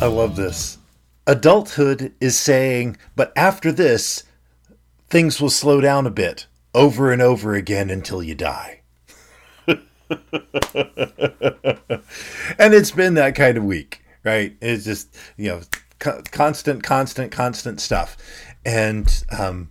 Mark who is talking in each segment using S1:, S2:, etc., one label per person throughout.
S1: I love this. Adulthood is saying, but after this, things will slow down a bit over and over again until you die. and it's been that kind of week, right? It's just, you know, constant, constant, constant stuff. And um,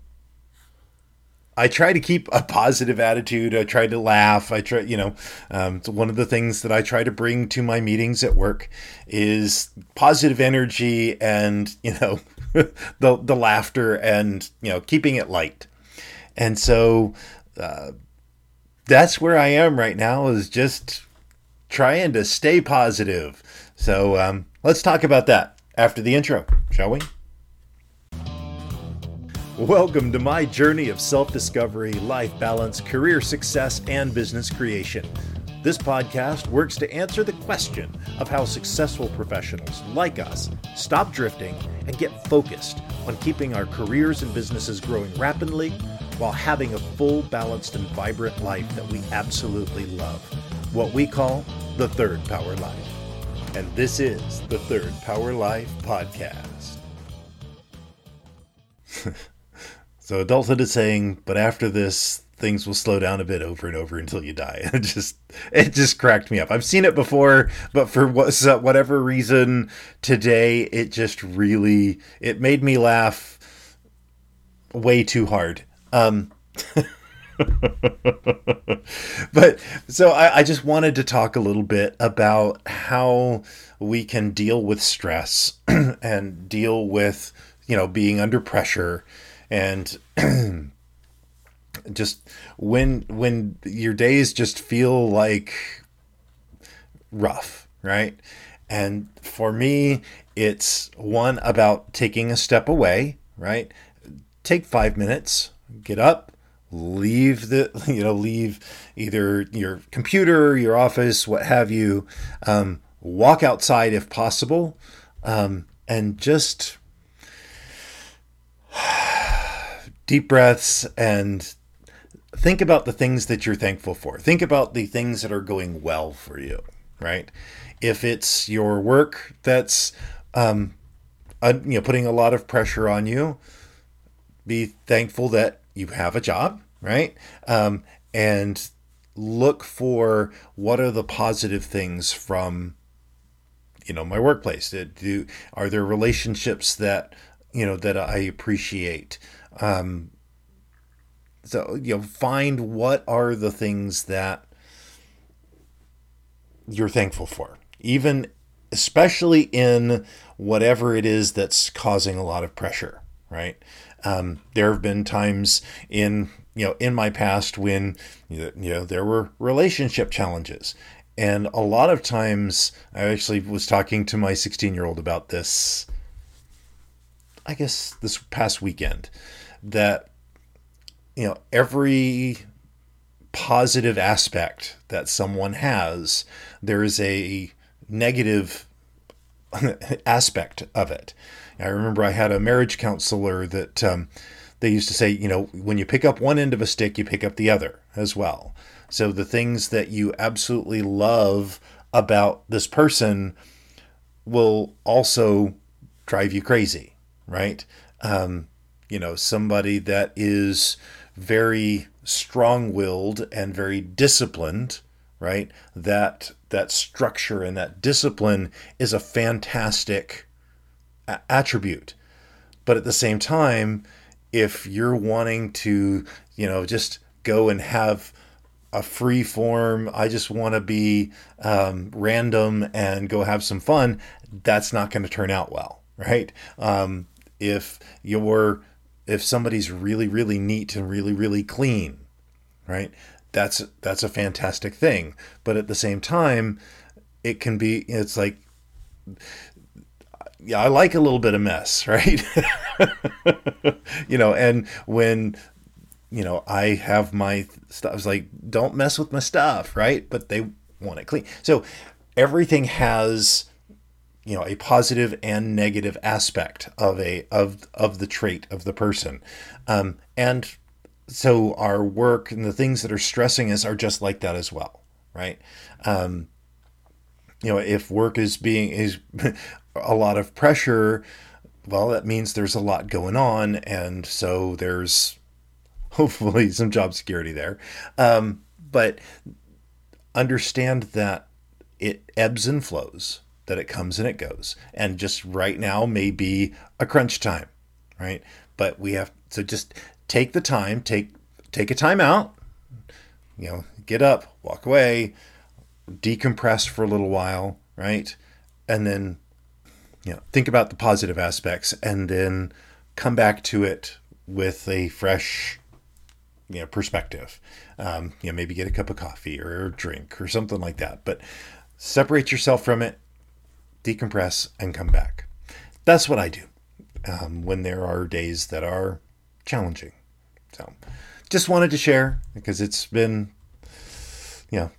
S1: I try to keep a positive attitude. I try to laugh. I try, you know, um, one of the things that I try to bring to my meetings at work is positive energy and, you know, the, the laughter and, you know, keeping it light. And so uh, that's where I am right now is just trying to stay positive. So um, let's talk about that after the intro, shall we? Welcome to my journey of self discovery, life balance, career success, and business creation. This podcast works to answer the question of how successful professionals like us stop drifting and get focused on keeping our careers and businesses growing rapidly while having a full, balanced, and vibrant life that we absolutely love. What we call the Third Power Life. And this is the Third Power Life Podcast. So adulthood is saying, but after this, things will slow down a bit over and over until you die. It just it just cracked me up. I've seen it before, but for whatever reason today, it just really it made me laugh way too hard. Um, but so I, I, just wanted to talk a little bit about how we can deal with stress and deal with you know being under pressure and just when when your days just feel like rough right? And for me it's one about taking a step away right? Take five minutes get up leave the you know leave either your computer your office what have you um, walk outside if possible um, and just deep breaths and think about the things that you're thankful for. Think about the things that are going well for you, right? If it's your work that's um, uh, you know putting a lot of pressure on you, be thankful that you have a job, right? Um, and look for what are the positive things from you know my workplace. Do are there relationships that you know that I appreciate? Um, so you know, find what are the things that you're thankful for, even especially in whatever it is that's causing a lot of pressure. Right? Um, there have been times in you know in my past when you know there were relationship challenges and a lot of times i actually was talking to my 16 year old about this i guess this past weekend that you know every positive aspect that someone has there is a negative aspect of it. I remember i had a marriage counselor that um, they used to say you know when you pick up one end of a stick you pick up the other as well. So the things that you absolutely love about this person will also drive you crazy right um, you know, somebody that is very strong-willed and very disciplined, right? That that structure and that discipline is a fantastic a- attribute. But at the same time, if you're wanting to, you know, just go and have a free form, I just want to be um, random and go have some fun, that's not going to turn out well, right? Um, if you're if somebody's really really neat and really really clean right? That's that's a fantastic thing. But at the same time it can be it's like yeah i like a little bit of mess right? You know and when you know i have my stuff I was like don't mess with my stuff right? But they want it clean. So everything has you know a positive and negative aspect of a of of the trait of the person. Um, and so our work and the things that are stressing us are just like that as well right? Um, you know, if work is being is a lot of pressure, well, that means there's a lot going on, and so there's hopefully some job security there. Um, but understand that it ebbs and flows, that it comes and it goes, and just right now may be a crunch time, right? But we have to just take the time, take take a time out, you know, get up, walk away, decompress for a little while, right? And then, you know, think about the positive aspects and then come back to it with a fresh, you know, perspective. Um, you know, maybe get a cup of coffee or a drink or something like that. But separate yourself from it, decompress, and come back. That's what I do um, when there are days that are challenging. So, just wanted to share because it's been, you know,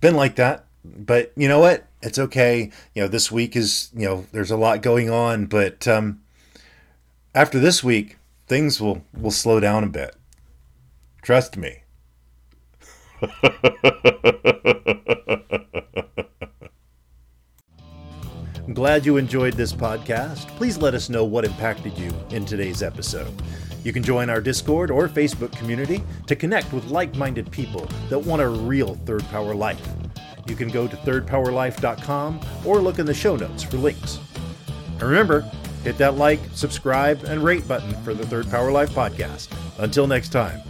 S1: been like that. But you know what? It's okay. You know, this week is, you know, there's a lot going on, but um, after this week, things will will slow down a bit. Trust me. I'm glad you enjoyed this podcast. Please let us know what impacted you in today's episode. You can join our Discord or Facebook community to connect with like minded people that want a real Third Power life. You can go to thirdpowerlife.com or look in the show notes for links. And remember, hit that like, subscribe, and rate button for the Third Power Life podcast. Until next time.